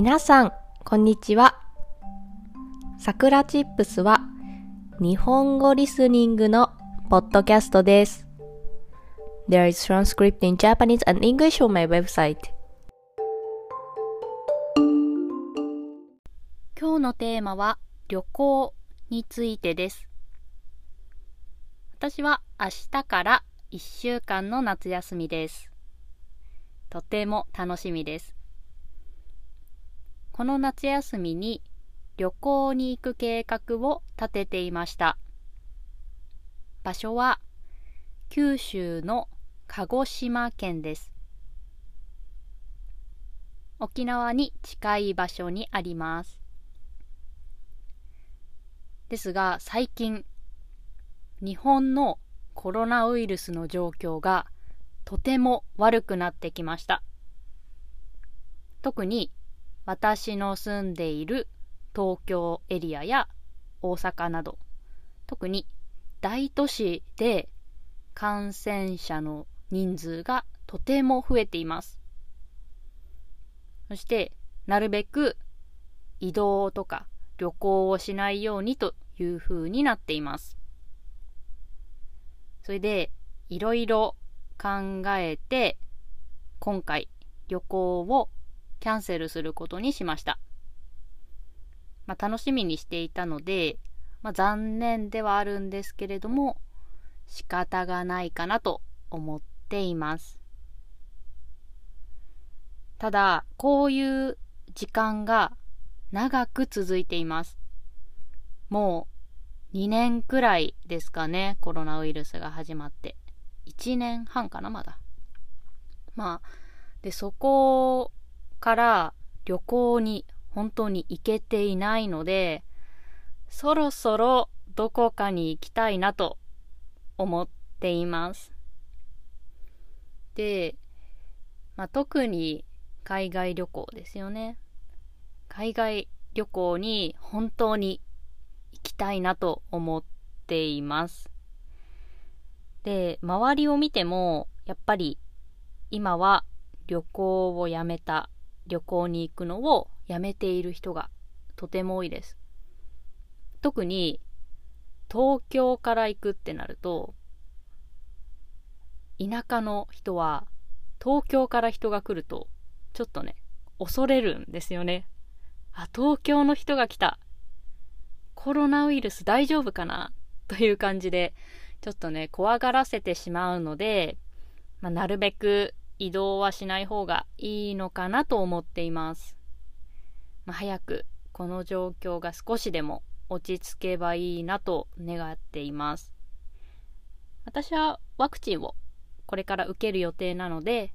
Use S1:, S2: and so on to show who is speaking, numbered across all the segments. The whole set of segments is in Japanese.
S1: 皆さん、こんにちは。さくらチップスは日本語リスニングのポッドキャストです。There is transcript in Japanese and English on my website. 今日のテーマは旅行についてです。私は明日から1週間の夏休みです。とても楽しみです。この夏休みに旅行に行く計画を立てていました。場所は九州の鹿児島県です。沖縄に近い場所にあります。ですが最近日本のコロナウイルスの状況がとても悪くなってきました。特に私の住んでいる東京エリアや大阪など特に大都市で感染者の人数がとても増えています。そしてなるべく移動とか旅行をしないようにという風になっています。それでいろいろ考えて今回旅行をキャンセルすることにしました。まあ、楽しみにしていたので、まあ、残念ではあるんですけれども仕方がないかなと思っています。ただこういう時間が長く続いています。もう2年くらいですかね、コロナウイルスが始まって。1年半かな、まだ。まあ、で、そこから旅行に本当に行けていないので、そろそろどこかに行きたいなと思っています。で、まあ、特に海外旅行ですよね。海外旅行に本当に行きたいなと思っています。で、周りを見ても、やっぱり今は旅行をやめた、旅行に行くのをやめている人がとても多いです。特に東京から行くってなると、田舎の人は東京から人が来ると、ちょっとね、恐れるんですよね。あ、東京の人が来た。コロナウイルス大丈夫かな？という感じで、ちょっとね、怖がらせてしまうので、まあ、なるべく移動はしない方がいいのかなと思っています。まあ、早くこの状況が少しでも落ち着けばいいなと願っています。私はワクチンをこれから受ける予定なので、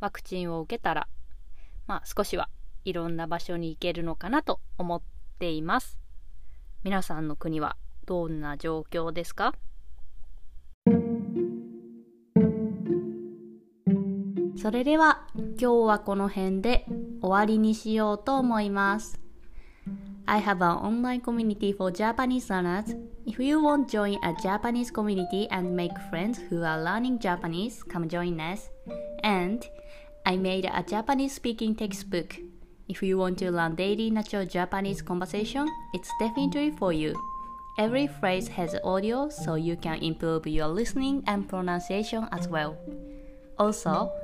S1: ワクチンを受けたら、まあ少しはいろんな場所に行けるのかなと思っています。皆さんの国はどんな状況ですか？それでは今日はこの辺で終わりにしようと思います。I have an online community for Japanese learners. If you want to join a Japanese community and make friends who are learning Japanese, come join us. And I made a Japanese speaking textbook. If you want to learn daily natural Japanese conversation, it's definitely for you. Every phrase has audio so you can improve your listening and pronunciation as well. Also,